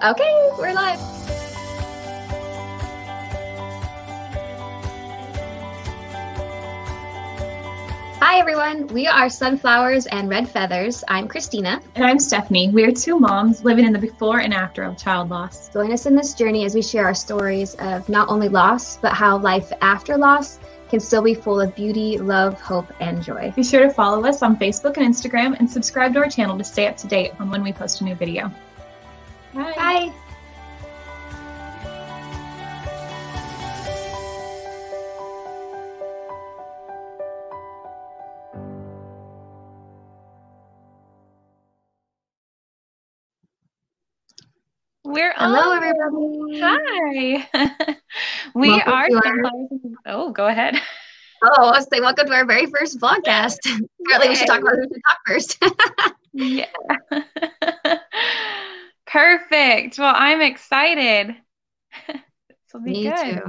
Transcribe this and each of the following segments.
Okay, we're live. Hi, everyone. We are Sunflowers and Red Feathers. I'm Christina. And I'm Stephanie. We are two moms living in the before and after of child loss. Join us in this journey as we share our stories of not only loss, but how life after loss can still be full of beauty, love, hope, and joy. Be sure to follow us on Facebook and Instagram and subscribe to our channel to stay up to date on when we post a new video. Bye. Bye. We're Hello, on. everybody. Hi. we welcome are. Our... Oh, go ahead. Oh, I was saying, welcome to our very first podcast. Apparently, we should talk about who should talk first. yeah. Perfect. Well, I'm excited. this will be Me good. Too.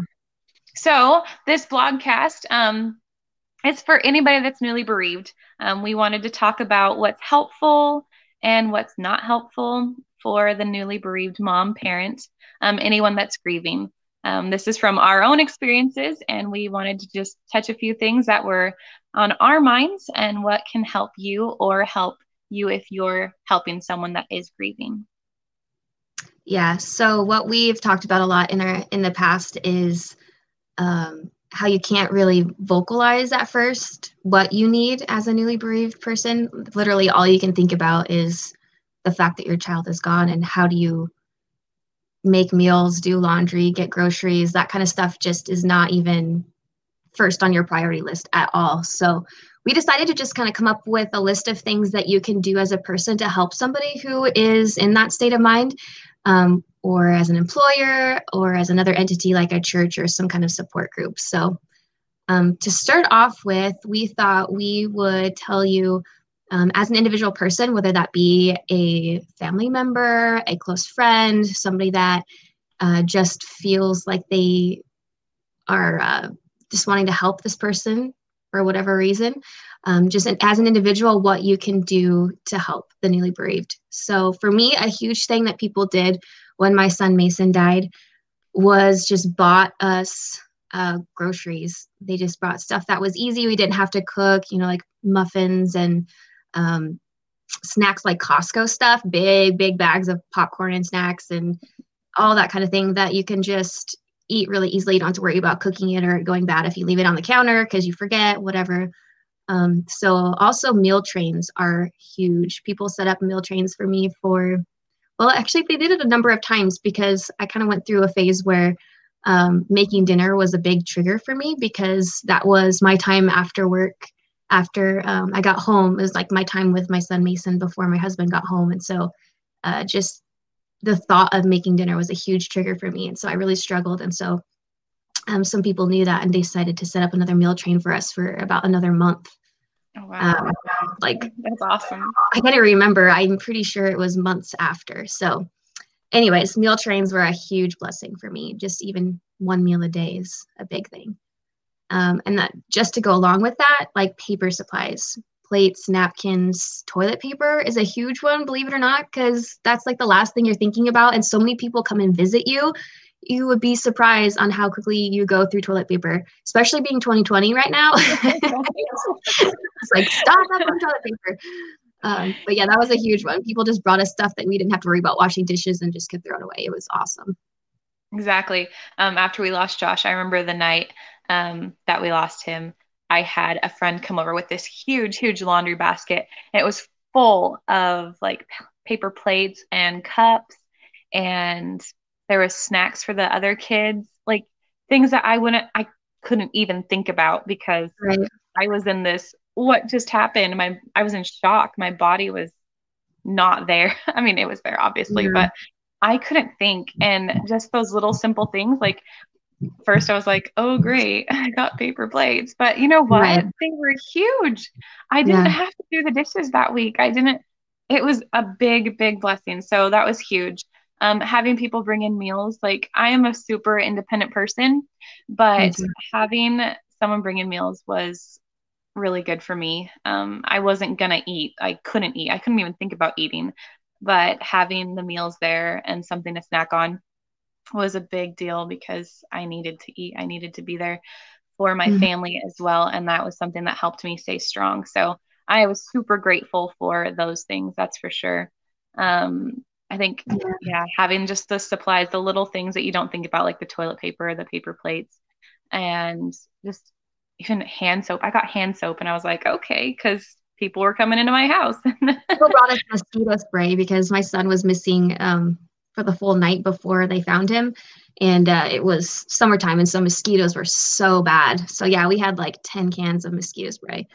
So, this blogcast, um, it's for anybody that's newly bereaved. Um, we wanted to talk about what's helpful and what's not helpful for the newly bereaved mom, parent, um, anyone that's grieving. Um, this is from our own experiences, and we wanted to just touch a few things that were on our minds and what can help you or help you if you're helping someone that is grieving. Yeah. So what we've talked about a lot in our in the past is um, how you can't really vocalize at first what you need as a newly bereaved person. Literally, all you can think about is the fact that your child is gone and how do you make meals, do laundry, get groceries, that kind of stuff just is not even first on your priority list at all. So we decided to just kind of come up with a list of things that you can do as a person to help somebody who is in that state of mind, um, or as an employer, or as another entity like a church or some kind of support group. So um, to start off with, we thought we would tell you um, as an individual person, whether that be a family member, a close friend, somebody that uh, just feels like they are uh, just wanting to help this person for whatever reason, um, just as an individual, what you can do to help the newly bereaved. So, for me, a huge thing that people did when my son Mason died was just bought us uh, groceries. They just brought stuff that was easy. We didn't have to cook, you know, like muffins and um, snacks like Costco stuff, big, big bags of popcorn and snacks and all that kind of thing that you can just eat really easily. You don't have to worry about cooking it or going bad if you leave it on the counter because you forget, whatever. Um, so also meal trains are huge. People set up meal trains for me for, well, actually they did it a number of times because I kind of went through a phase where um, making dinner was a big trigger for me because that was my time after work after um, I got home. It was like my time with my son Mason before my husband got home. And so uh, just the thought of making dinner was a huge trigger for me. And so I really struggled. And so um, some people knew that and they decided to set up another meal train for us for about another month. Oh, wow. Um, like, that's awesome. I can't remember. I'm pretty sure it was months after. So, anyways, meal trains were a huge blessing for me. Just even one meal a day is a big thing. Um, and that just to go along with that, like paper supplies, plates, napkins, toilet paper is a huge one, believe it or not, because that's like the last thing you're thinking about. And so many people come and visit you. You would be surprised on how quickly you go through toilet paper, especially being 2020 right now. it's like stop on toilet paper. Um, but yeah, that was a huge one. People just brought us stuff that we didn't have to worry about washing dishes and just could throw it away. It was awesome. Exactly. Um, after we lost Josh, I remember the night um, that we lost him, I had a friend come over with this huge, huge laundry basket. And it was full of like paper plates and cups, and there was snacks for the other kids, like things that I wouldn't, I couldn't even think about because right. I was in this. What just happened? My, I was in shock. My body was not there. I mean, it was there obviously, yeah. but I couldn't think. And just those little simple things like first I was like, oh, great, I got paper plates. But you know what? They were huge. I didn't yeah. have to do the dishes that week. I didn't, it was a big, big blessing. So that was huge. Um, having people bring in meals, like I am a super independent person, but having someone bring in meals was really good for me. Um, I wasn't gonna eat. I couldn't eat. I couldn't even think about eating. but having the meals there and something to snack on was a big deal because I needed to eat. I needed to be there for my mm-hmm. family as well. And that was something that helped me stay strong. So I was super grateful for those things, that's for sure. Um, I think, yeah. yeah, having just the supplies, the little things that you don't think about, like the toilet paper, the paper plates, and just even hand soap. I got hand soap and I was like, okay, because people were coming into my house. people brought us mosquito spray because my son was missing um, for the full night before they found him. And uh, it was summertime, and so mosquitoes were so bad. So, yeah, we had like 10 cans of mosquito spray.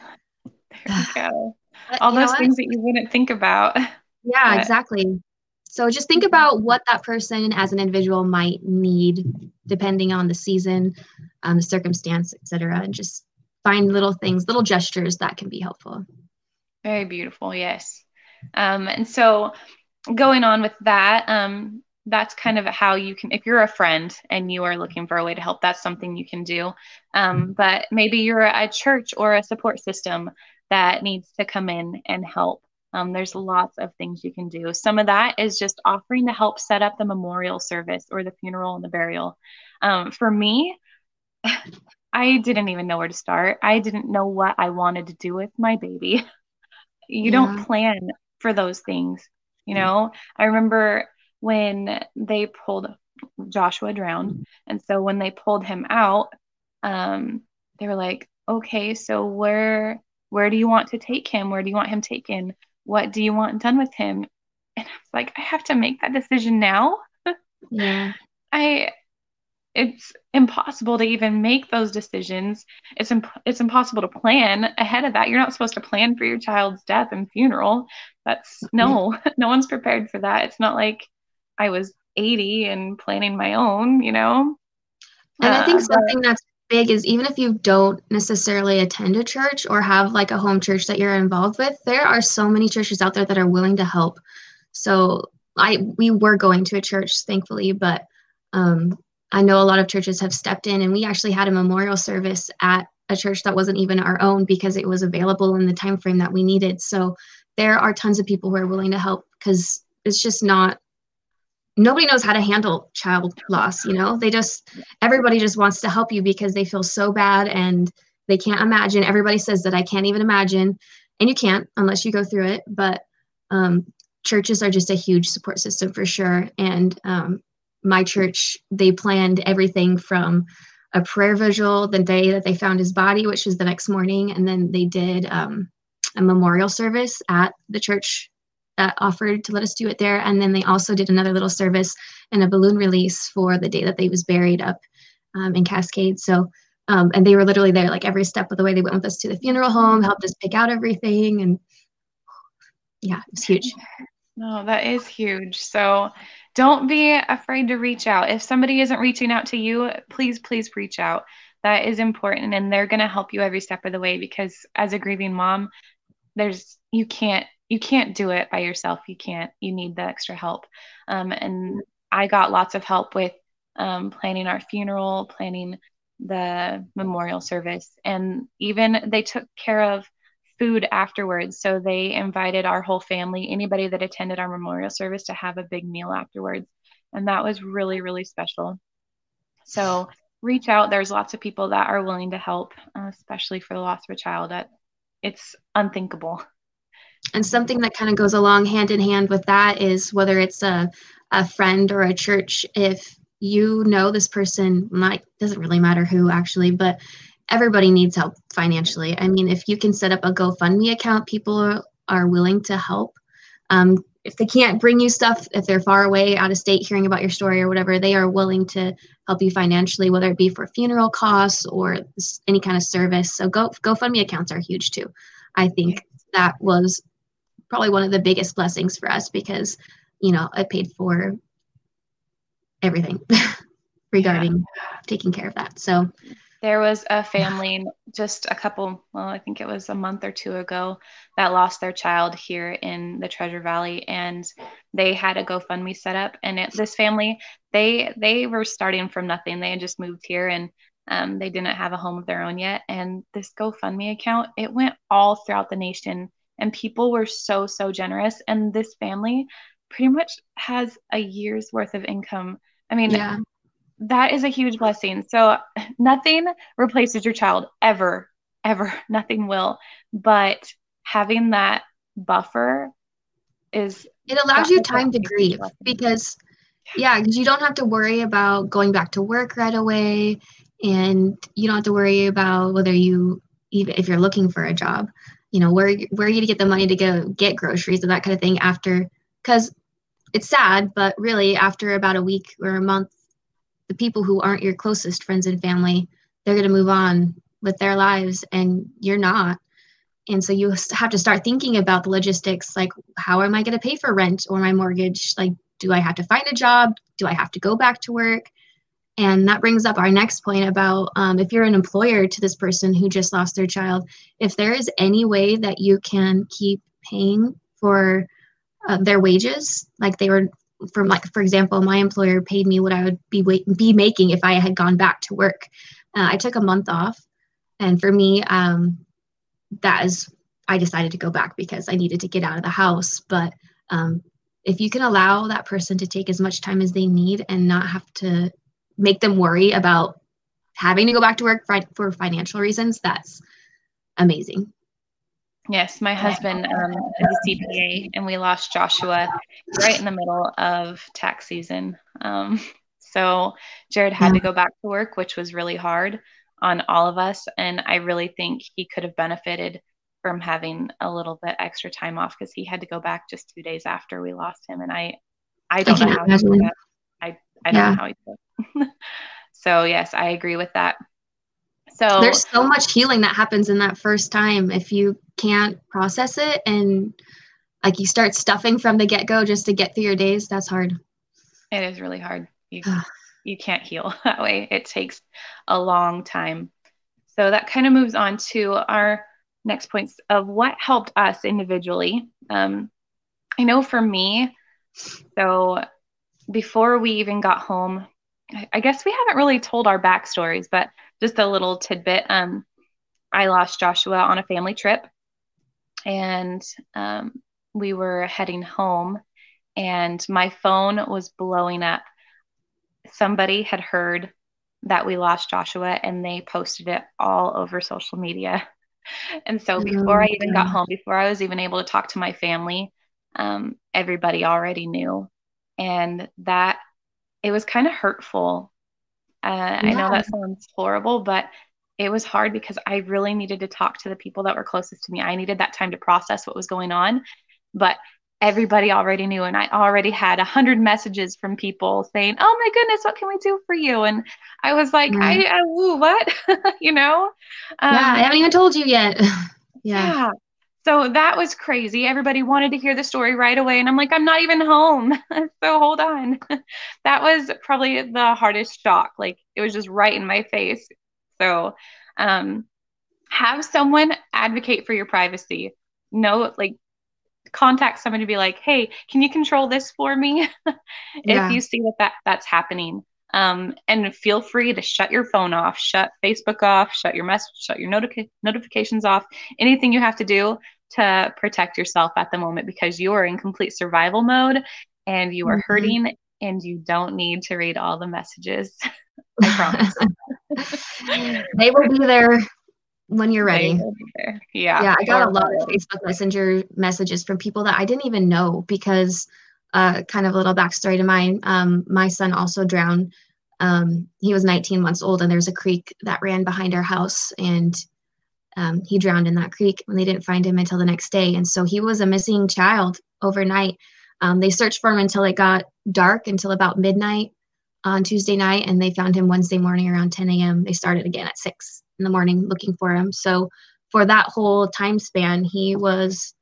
There you go. All those things that you wouldn't think about. Yeah, but. exactly. So just think about what that person as an individual might need depending on the season, um, the circumstance, etc. And just find little things, little gestures that can be helpful. Very beautiful, yes. Um, and so going on with that, um, that's kind of how you can if you're a friend and you are looking for a way to help that's something you can do um, but maybe you're a church or a support system that needs to come in and help um, there's lots of things you can do. Some of that is just offering to help set up the memorial service or the funeral and the burial. Um, for me, I didn't even know where to start. I didn't know what I wanted to do with my baby. You yeah. don't plan for those things, you know? I remember when they pulled Joshua drowned. And so when they pulled him out, um, they were like, okay, so where where do you want to take him? Where do you want him taken? what do you want done with him? And I was like, I have to make that decision now. Yeah. I it's impossible to even make those decisions. It's imp- it's impossible to plan ahead of that. You're not supposed to plan for your child's death and funeral. That's no, no one's prepared for that. It's not like I was 80 and planning my own, you know. And uh, I think uh, something that's big is even if you don't necessarily attend a church or have like a home church that you're involved with, there are so many churches out there that are willing to help. So I we were going to a church, thankfully, but um, I know a lot of churches have stepped in, and we actually had a memorial service at a church that wasn't even our own because it was available in the time frame that we needed. So there are tons of people who are willing to help because it's just not nobody knows how to handle child loss you know? They just everybody just wants to help you because they feel so bad and they can't imagine. Everybody says that i can't even imagine and you can't unless you go through it but um, churches are just a huge support system for sure. And um, my church they planned everything from a prayer vigil the day that they found his body which was the next morning and then they did um, a memorial service at the church that offered to let us do it there. And then they also did another little service and a balloon release for the day that they was buried up um, in Cascade. So, um, and they were literally there like every step of the way. They went with us to the funeral home, helped us pick out everything, and yeah, it was huge. No, that is huge. So don't be afraid to reach out. If somebody isn't reaching out to you, please, please reach out. That is important, and they're going to help you every step of the way because as a grieving mom, there's you can't you can't do it by yourself. You can't. You need the extra help. Um, and I got lots of help with um, planning our funeral, planning the memorial service, and even they took care of food afterwards. So they invited our whole family, anybody that attended our memorial service, to have a big meal afterwards. And that was really, really special. So reach out. There's lots of people that are willing to help, uh, especially for the loss of a child. That it's unthinkable. And something that kind of goes along hand in hand with that is whether it's a, a friend or a church, if you know this person might doesn't really matter who actually, but everybody needs help financially. I mean, if you can set up a GoFundMe account, people are, are willing to help. Um, if they can't bring you stuff, if they're far away, out of state, hearing about your story or whatever, they are willing to help you financially, whether it be for funeral costs or any kind of service. So Go GoFundMe accounts are huge too. I think that was probably one of the biggest blessings for us because you know it paid for everything regarding yeah. taking care of that so there was a family just a couple well i think it was a month or two ago that lost their child here in the treasure valley and they had a gofundme set up and it, this family they they were starting from nothing they had just moved here and um, they didn't have a home of their own yet and this gofundme account it went all throughout the nation and people were so so generous and this family pretty much has a year's worth of income. I mean, Yeah. That is a huge blessing. So nothing replaces your child ever, ever. Nothing will. But having that buffer is It allows you time to grieve blessing. because, yeah, because you don't have to worry about going back to work right away, and you don't have to worry about whether you even if you're looking for a job, you know, where where are you to get the money to go get groceries and that kind of thing after, because it's sad, but really after about a week or a month, the people who aren't your closest friends and family, they're going to move on with their lives, and you're not. And so you have to start thinking about the logistics like, how am I going to pay for rent or my mortgage? Like, do I have to find a job? Do I have to go back to work? And that brings up our next point about um, if you're an employer to this person who just lost their child, if there is any way that you can keep paying for uh, their wages, like they were from like for example, my employer paid me what I would be wait, be making if I had gone back to work. Uh, I took a month off, and for me, um, that is I decided to go back because I needed to get out of the house. But um, if you can allow that person to take as much time as they need and not have to make them worry about having to go back to work for, for financial reasons, that's amazing. Yes, my husband um, is a CPA, and we lost Joshua right in the middle of tax season. Um, so Jared had to go back to work, which was really hard on all of us. And I really think he could have benefited from having a little bit extra time off because he had to go back just two days after we lost him. And I, I don't know can how he did that. I, I don't Yeah. know how he did. so yes, I agree with that. So There's so much healing that happens in that first time if you can't process it and like you start stuffing from the get go just to get through your days. That's hard. It is really hard. You you can't heal that way. It takes a long time. So that kind of moves on to our next points of what helped us individually. Um, I know for me, so before we even got home, I- I guess we haven't really told our backstories, but just a little tidbit. Um, I lost Joshua on a family trip, and um, we were heading home, and my phone was blowing up. Somebody had heard that we lost Joshua, and they posted it all over social media. And so before I even got home, before I was even able to talk to my family, um, everybody already knew. And that it was kind of hurtful. Uh, I know that sounds horrible, but it was hard because I really needed to talk to the people that were closest to me. I needed that time to process what was going on. But everybody already knew, and I already had a hundred messages from people saying, "Oh my goodness, what can we do for you?" And I was like, Right. "I, I woo, what?" you know? Um, yeah, I haven't even told you yet. yeah. yeah. So that was crazy. Everybody wanted to hear the story right away. And I'm like, I'm not even home. so hold on. that was probably the hardest shock. Like it was just right in my face. So um, have someone advocate for your privacy. No, like contact someone to be like, hey, can you control this for me? Yeah. if you see that, that that's happening. Um, and feel free to shut your phone off, shut Facebook off, shut your message, shut your notica- notifications off, anything you have to do to protect yourself at the moment because you are in complete survival mode and you are Mhm. hurting and you don't need to read all the messages. I promise. they will be there when you're ready. They will be there. Yeah. yeah, I got a lot of Facebook Messenger messages from people that I didn't even know because, uh, kind of a little backstory to mine. Um, my son also drowned. Um, he was 19 months old, and there's a creek that ran behind our house, and um, he drowned in that creek. And they didn't find him until the next day, and so he was a missing child overnight. Um, they searched for him until it got dark, until about midnight on Tuesday night, and they found him Wednesday morning around 10 a.m. They started again at six in the morning looking for him. So for that whole time span, he was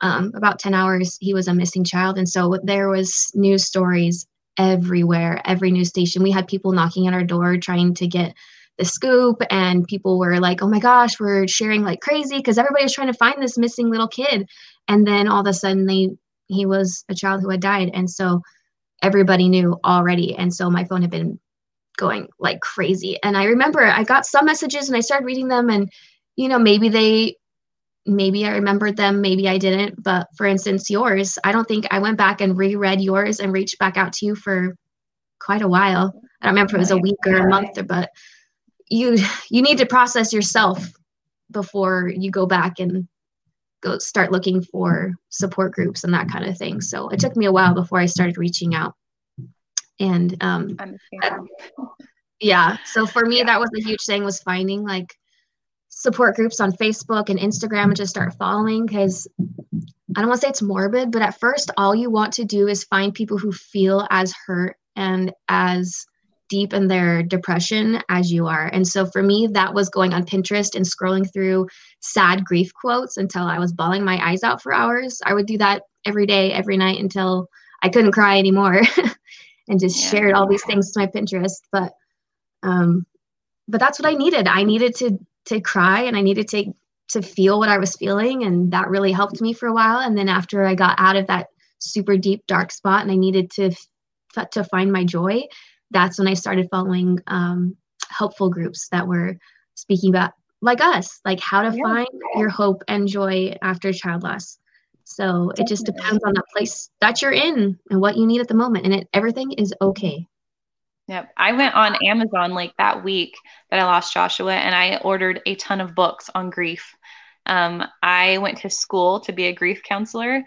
um, about 10 hours, he was a missing child. And so there was news stories everywhere, every news station. We had people knocking at our door trying to get the scoop and people were like, oh my gosh, we're sharing like crazy because everybody was trying to find this missing little kid. And then all of a sudden they he was a child who had died. And so everybody knew already. And so my phone had been going like crazy. And I remember I got some messages and I started reading them and you know, maybe they maybe I remembered them, maybe I didn't. But for instance, yours, I don't think I went back and reread yours and reached back out to you for quite a while. I don't remember if it was a week or a month, or, but you you need to process yourself before you go back and go start looking for support groups and that kind of thing. So it took me a while before I started reaching out. And um, yeah, so for me, yeah. that was a huge thing was finding like support groups on Facebook and Instagram and just start following because I don't want to say it's morbid, but at first, all you want to do is find people who feel as hurt and as deep in their depression as you are. And so for me, that was going on Pinterest and scrolling through sad grief quotes until I was bawling my eyes out for hours. I would do that every day, every night until I couldn't cry anymore and just yeah. shared all these things to my Pinterest. But um but that's what I needed. I needed to to cry and I needed to to feel what I was feeling and that really helped me for a while and then after I got out of that super deep dark spot and I needed to to find my joy that's when I started following um, helpful groups that were speaking about like us, like how to yeah. find your hope and joy after child loss. So Definitely. it just depends on the place that you're in and what you need at the moment, and it, everything is okay. Yep. I went on Amazon like that week that I lost Joshua and I ordered a ton of books on grief. Um, I went to school to be a grief counselor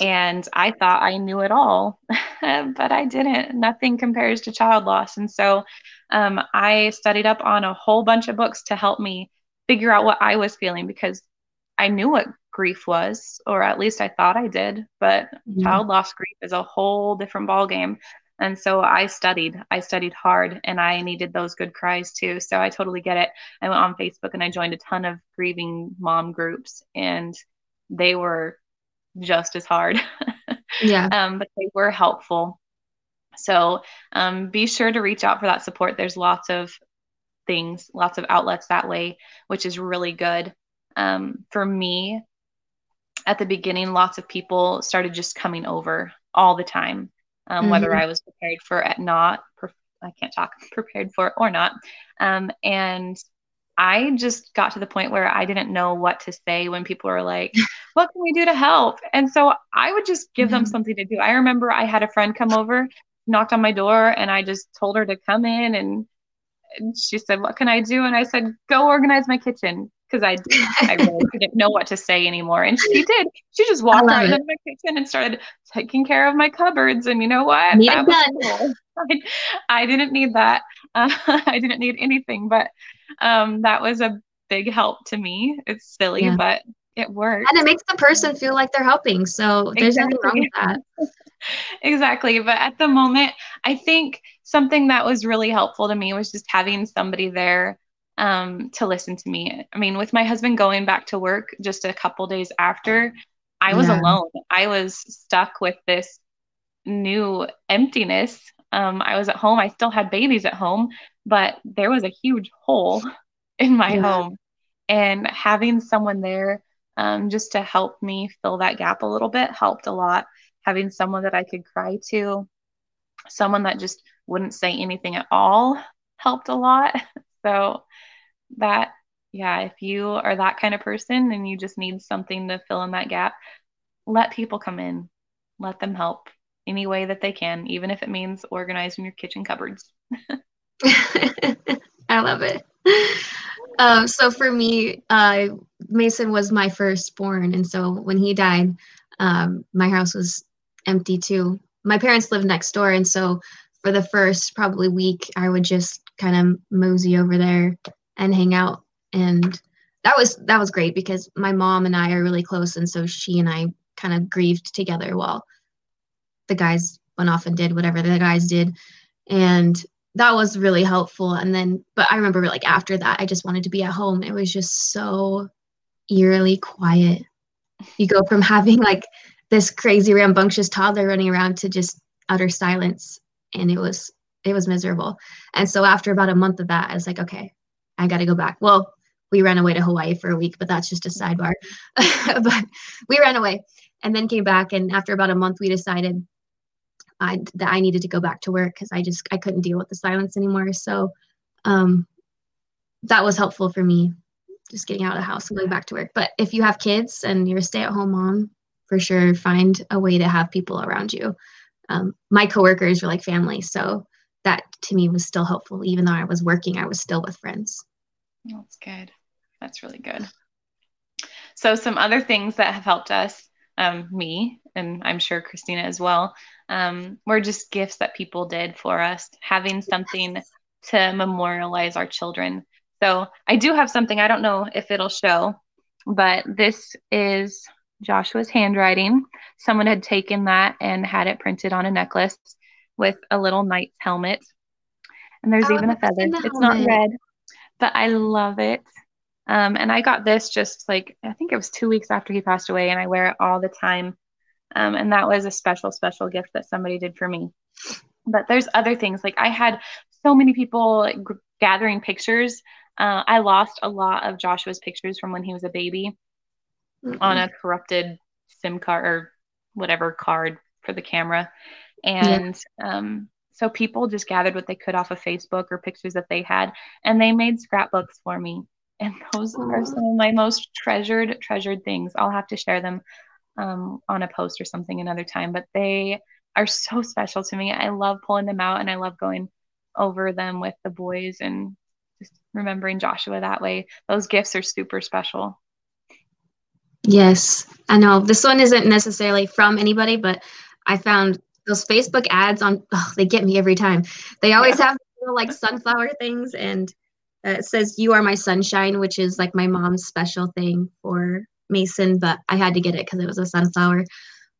and I thought I knew it all, but I didn't. Nothing compares to child loss. And so um, I studied up on a whole bunch of books to help me figure out what I was feeling because I knew what grief was, or at least I thought I did. But mm-hmm. child loss grief is a whole different ballgame. And so I studied, I studied hard and I needed those good cries too. So I totally get it. I went on Facebook and I joined a ton of grieving mom groups and they were just as hard. yeah. Um, but they were helpful. So um, be sure to reach out for that support. There's lots of things, lots of outlets that way, which is really good. Um, for me, at the beginning, lots of people started just coming over all the time um, mm-hmm. whether I was prepared for it not. I can't talk prepared for it or not. Um, and I just got to the point where I didn't know what to say when people were like, What can we do to help? And so I would just give mm-hmm. them something to do. I remember I had a friend come over, knocked on my door, and I just told her to come in. And, and she said, What can I do? And I said, Go organize my kitchen because I, I really didn't know what to say anymore. And she did. She just walked right into my kitchen and started taking care of my cupboards. And you know what? Need that was cool. I, I, didn't need that. Uh, I didn't need anything, but um, that was a big help to me. It's silly, yeah. but it works. And it makes the person feel like they're helping. So there's exactly. nothing wrong with that. exactly. But at the moment, I think something that was really helpful to me was just having somebody there um, to listen to me. I mean, with my husband going back to work just a couple days after, I was yeah. alone. I was stuck with this new emptiness. Um, I was at home. I still had babies at home, but there was a huge hole in my yeah. home. And having someone there um, just to help me fill that gap a little bit helped a lot. Having someone that I could cry to, someone that just wouldn't say anything at all helped a lot. So that yeah if you are that kind of person and you just need something to fill in that gap let people come in. Let them help any way that they can even if it means organizing your kitchen cupboards. I love it. Um, so for me uh, mason was my firstborn and so when he died um, my house was empty too. My parents lived next door and so for the first probably week i would just kind of mosey over there and hang out. And that was that was great because my mom and I are really close. And so she and I kind of grieved together while the guys went off and did whatever the guys did. And that was really helpful. And then but I remember like after that I just wanted to be at home. It was just so eerily quiet. You go from having like this crazy rambunctious toddler running around to just utter silence. And it was it was miserable. And so after about a month of that I was like okay I got to go back. Well, we ran away to Hawaii for a week, but that's just a sidebar. but we ran away and then came back. And after about a month, we decided I, that I needed to go back to work because I just I couldn't deal with the silence anymore. So um, that was helpful for me. just getting out of the house and going back to work. But if you have kids and you're a stay at home mom, for sure find a way to have people around you. Um, my coworkers were like family. So that to me was still helpful. Even though I was working, I was still with friends. That's good. That's really good. So, some other things that have helped us, um, me, and I'm sure Christina as well, um, were just gifts that people did for us, having something to memorialize our children. So, I do have something, I don't know if it'll show, but this is Joshua's handwriting. Someone had taken that and had it printed on a necklace with a little knight's helmet. And there's oh, even a feather. The it's not red, but I love it. Um, and I got this just like, I think it was two weeks after he passed away, and I wear it all the time. Um, and that was a special, special gift that somebody did for me. But there's other things. Like I had so many people like, g- gathering pictures. Uh, I lost a lot of Joshua's pictures from when he was a baby mm-hmm. on a corrupted SIM card or whatever card for the camera. And yeah. um, so people just gathered what they could off of Facebook or pictures that they had, and they made scrapbooks for me. And those Aww. are some of my most treasured, treasured things. I'll have to share them um, on a post or something another time, but they are so special to me. I love pulling them out and I love going over them with the boys and just remembering Joshua that way. Those gifts are super special. Yes, I know this one isn't necessarily from anybody, but I found those Facebook ads on, oh, they get me every time. They always yeah. have little, like sunflower things, and uh, it says, You are my sunshine, which is like my mom's special thing for Mason, but I had to get it because it was a sunflower.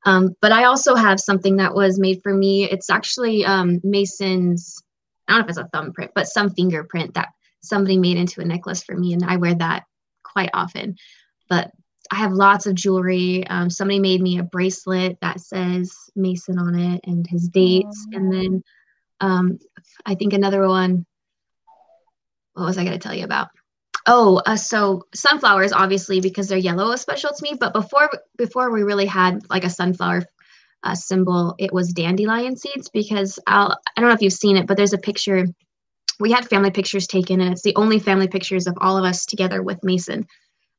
Um, but I also have something that was made for me. It's actually um, Mason's, I don't know if it's a thumbprint, but some fingerprint that somebody made into a necklace for me, and I wear that quite often. But I have lots of jewelry. Um, somebody made me a bracelet that says Mason on it and his dates. And then um, I think another one. What was I going to tell you about? Oh, uh, so sunflowers, obviously, because they're yellow, is special to me. But before before we really had like a sunflower uh, symbol, it was dandelion seeds. Because I'll I don't know if you've seen it, but there's a picture. We had family pictures taken, and it's the only family pictures of all of us together with Mason.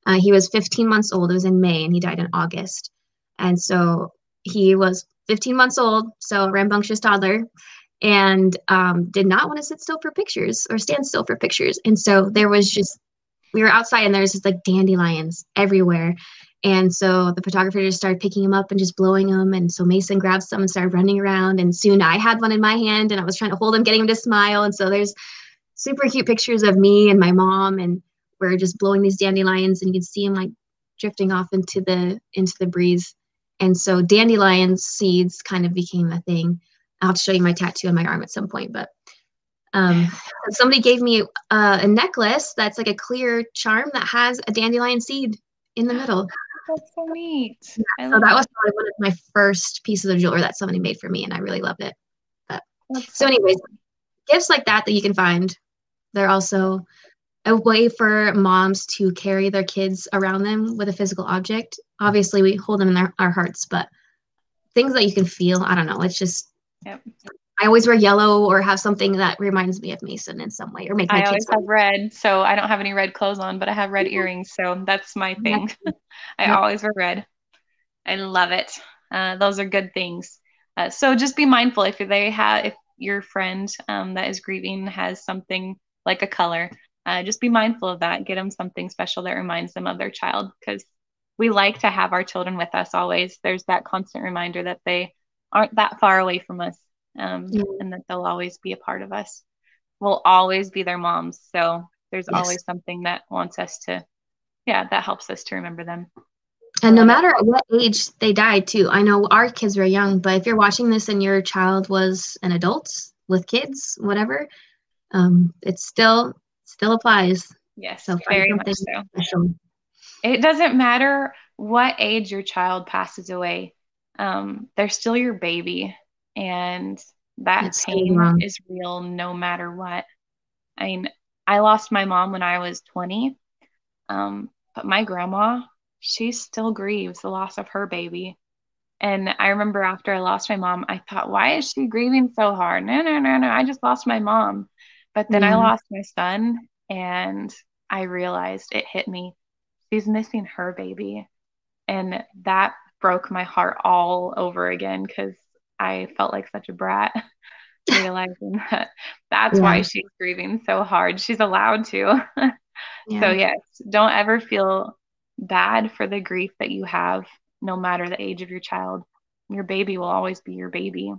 Uh, he was 15 months old. It was in May, and he died in August. And so he was 15 months old, so a rambunctious toddler, and um, did not want to sit still for pictures or stand still for pictures. And so there was just we were outside, and there was just like dandelions everywhere. And so the photographer just started picking him up and just blowing him. And so Mason grabbed some and started running around. And soon I had one in my hand and I was trying to hold him, getting him to smile. And so there's super cute pictures of me and my mom and we're just blowing these dandelions and you can see them like drifting off into the into the breeze. And so dandelion seeds kind of became a thing. I'll have to show you my tattoo on my arm at some point but um, somebody gave me a, a necklace that's like a clear charm that has a dandelion seed in the middle. That's so neat. Yeah, so that was probably one of my first pieces of jewelry that somebody made for me and i really loved it. But so anyways gifts like that that you can find they're also a way for moms to carry their kids around them with a physical object. Obviously, we hold them in their, our hearts, but things that you can feel, I don't know. It's just, yep. I always wear yellow or have something that reminds me of Mason in some way, or make my I always have red, so I don't have any red clothes on, but I have red earrings, so that's my thing. I yep. always wear red. I love it. Uh, those are good things. Uh, so just be mindful if they have, if your friend um, that is grieving has something like a color uh, just be mindful of that. Get them something special that reminds them of their child because we like to have our children with us always. There's that constant reminder that they aren't that far away from us um, and that they'll always be a part of us. We'll always be their moms. So there's yes. always something that wants us to, yeah, that helps us to remember them. And no matter at what age they died, too. I know our kids were young, but if you're watching this and your child was an adult with kids, whatever, um, it's still still applies. Yes, so very much so. Special. It doesn't matter what age your child passes away. Um, they're still your baby, and that it's pain so is real no matter what. I mean, I lost my mom when I was 20, um, but my grandma, she still grieves the loss of her baby. And I remember after I lost my mom, I thought, why is she grieving so hard? No, no, no, no. I just lost my mom. But then I mm-hmm. lost my son and I realized it hit me. She's missing her baby. And that broke my heart all over again because I felt like such a brat, realizing that that's yeah. why she's grieving so hard. She's allowed to. yeah. So, yes, don't ever feel bad for the grief that you have, no matter the age of your child. Your baby will always be your baby.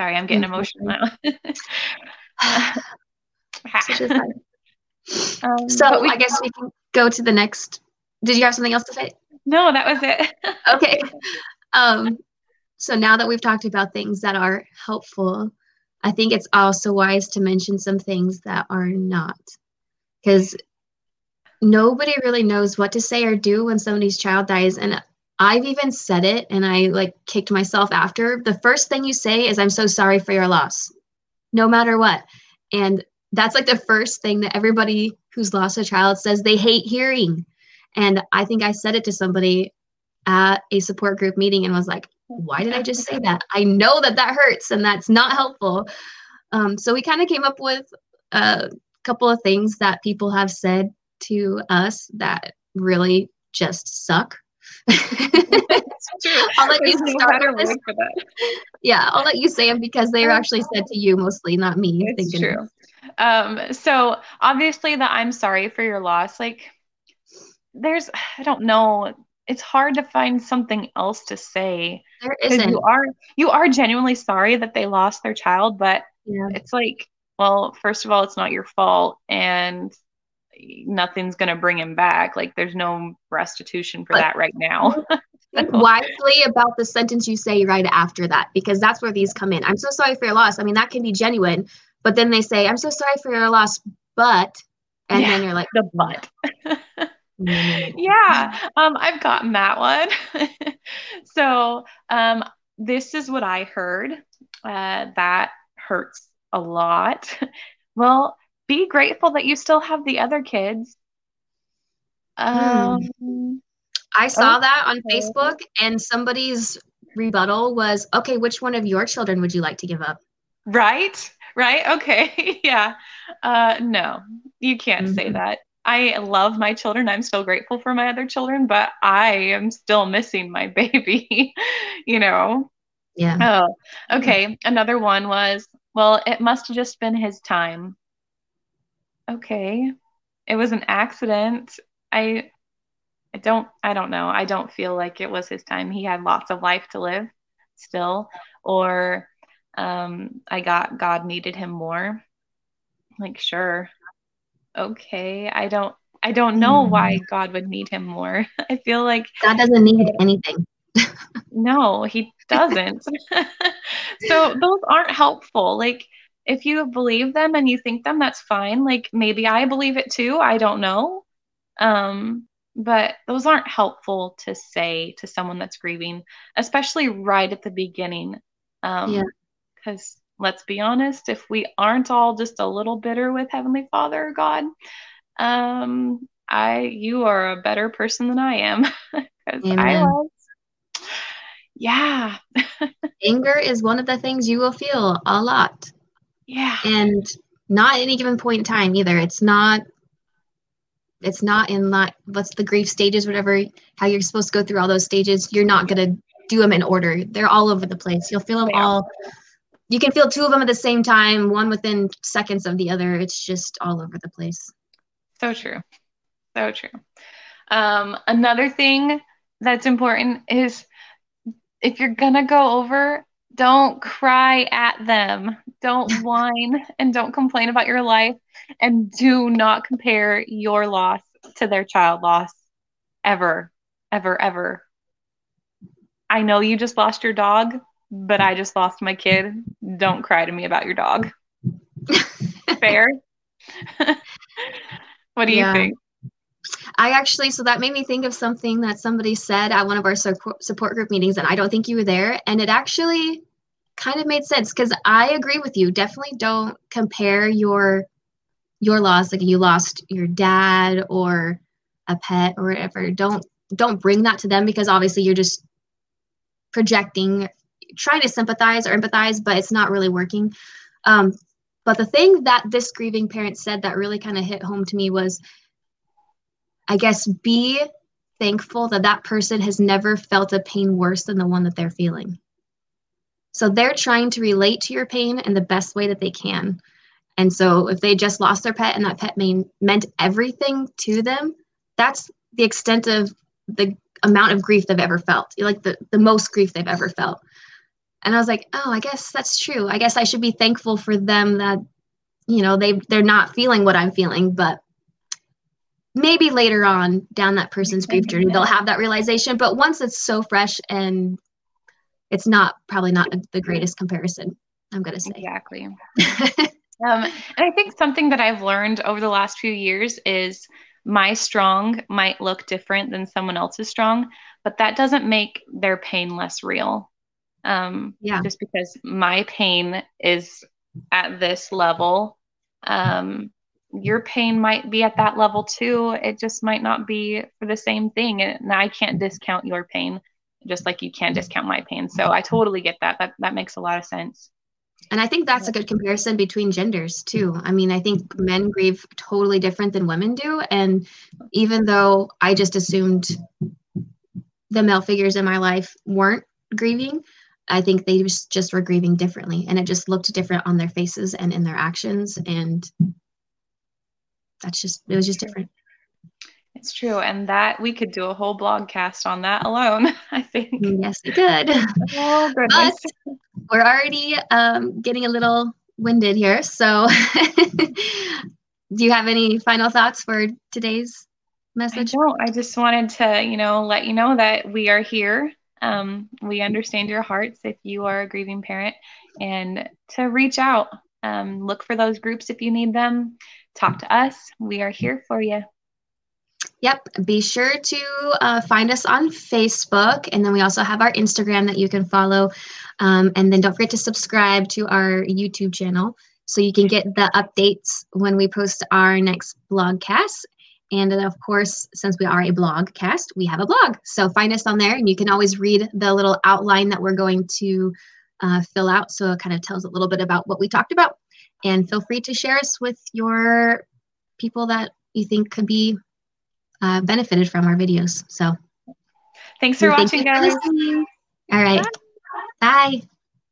Sorry, I'm getting emotional now. um, so I guess we can go to the next. Did you have something else to say? No, that was it. okay. Um, so now that we've talked about things that are helpful, I think it's also wise to mention some things that are not. Because nobody really knows what to say or do when somebody's child dies. And I've even said it and I like kicked myself after. The first thing you say is, I'm so sorry for your loss, no matter what. And that's like the first thing that everybody who's lost a child says they hate hearing. And I think I said it to somebody at a support group meeting and was like, why did I just say that? I know that that hurts and that's not helpful. Um, so we kind of came up with a couple of things that people have said to us that really just suck I'll let There's you start no for that. Yeah, I'll let you say them because they were actually said to you mostly, not me. It's thinking. true. Um, so obviously that I'm sorry for your loss. Like there's I don't know. It's hard to find something else to say. There isn't. You are you are genuinely sorry that they lost their child, but yeah. it's like, well, first of all, it's not your fault. And nothing's going to bring him back. Like there's no restitution for that right now. wisely about the sentence you say right after that, because that's where these come in. I'm so sorry for your loss. I mean, that can be genuine, but then they say, I'm so sorry for your loss, but, and yeah, then you're like, the but. yeah, um, I've gotten that one. so, um, this is what I heard. Uh, that hurts a lot. well, be grateful that you still have the other kids. Hmm. Um, I saw okay. that on Facebook, and somebody's rebuttal was, "Okay, which one of your children would you like to give up?" Right, right, okay, yeah. Uh, no, you can't mm-hmm. say that. I love my children. I'm still grateful for my other children, but I am still missing my baby. you know. Yeah. Oh, okay. Another one was, well, it must have just been his time okay, it was an accident. I I don't I don't know. I don't feel like it was his time. He had lots of life to live still or um I got God needed him more. Like sure. Okay. I don't I don't know mm. why God would need him more. I feel like God doesn't need anything. no, he doesn't. so those aren't helpful. Like if you believe them and you think them, that's fine. Like maybe I believe it too. I don't know. Um, but those aren't helpful to say to someone that's grieving, especially right at the beginning. Um, yeah. Because let's be honest, if we aren't all just a little bitter with Heavenly Father or God, um, I you are a better person than I am because I was. Yeah. Anger is one of the things you will feel a lot. Yeah. And not at any given point in time either. It's not it's not in like what's the grief stages, whatever how you're supposed to go through all those stages. You're not gonna do them in order. They're all over the place. You'll feel them yeah. all you can feel two of them at the same time, one within seconds of the other. It's just all over the place. So true. So true. Um, another thing that's important is if you're gonna go over don't cry at them. Don't whine and don't complain about your life. And do not compare your loss to their child loss ever, ever, ever. I know you just lost your dog, but I just lost my kid. Don't cry to me about your dog. Fair? what do yeah. you think? I actually, so that made me think of something that somebody said at one of our support group meetings, and I don't think you were there. And it actually kind of made sense because I agree with you. Definitely don't compare your your loss, like you lost your dad or a pet or whatever. Don't don't bring that to them because obviously you're just projecting, trying to sympathize or empathize, but it's not really working. Um, But the thing that this grieving parent said that really kind of hit home to me was I guess be thankful that that person has never felt a pain worse than the one that they're feeling. So they're trying to relate to your pain in the best way that they can. And so if they just lost their pet and that pet mean, meant everything to them, that's the extent of the amount of grief they've ever felt, like the, the most grief they've ever felt. And I was like, oh, I guess that's true. I guess I should be thankful for them that, you know, they they're not feeling what I'm feeling, but maybe later on down that person's grief journey, they'll have that realization. But once it's so fresh and it's not probably not the greatest comparison, I'm gonna say. Exactly. um, and I think something that I've learned over the last few years is my strong might look different than someone else's strong, but that doesn't make their pain less real. Um, yeah. Just because my pain is at this level, um, your pain might be at that level too. It just might not be for the same thing. And I can't discount your pain just like you can't discount my pain. So I totally get that. That that makes a lot of sense. And I think that's a good comparison between genders too. I mean, I think men grieve totally different than women do. And even though I just assumed the male figures in my life weren't grieving, I think they just, just were grieving differently. And it just looked different on their faces and in their actions. And that's just, it was just different. It's true. And that we could do a whole blog cast on that alone, I think. Yes, we could. Oh, goodness. But we're already um, getting a little winded here. So, do you have any final thoughts for today's message? Don't. I just wanted to, you know, let you know that we are here. Um, we understand your hearts if you are a grieving parent and to reach out. Um, look for those groups if you need them. Talk to us. We are here for you. Yep. Be sure to uh, find us on Facebook. And then we also have our Instagram that you can follow. Um, and then don't forget to subscribe to our YouTube channel so you can get the updates when we post our next blogcast. And then, of course, since we are a blogcast, we have a blog. So find us on there and you can always read the little outline that we're going to uh, fill out. So it kind of tells a little bit about what we talked about. And feel free to share us with your people that you think could be uh, benefited from our videos. So thanks for watching, guys. For All right. Bye. Bye.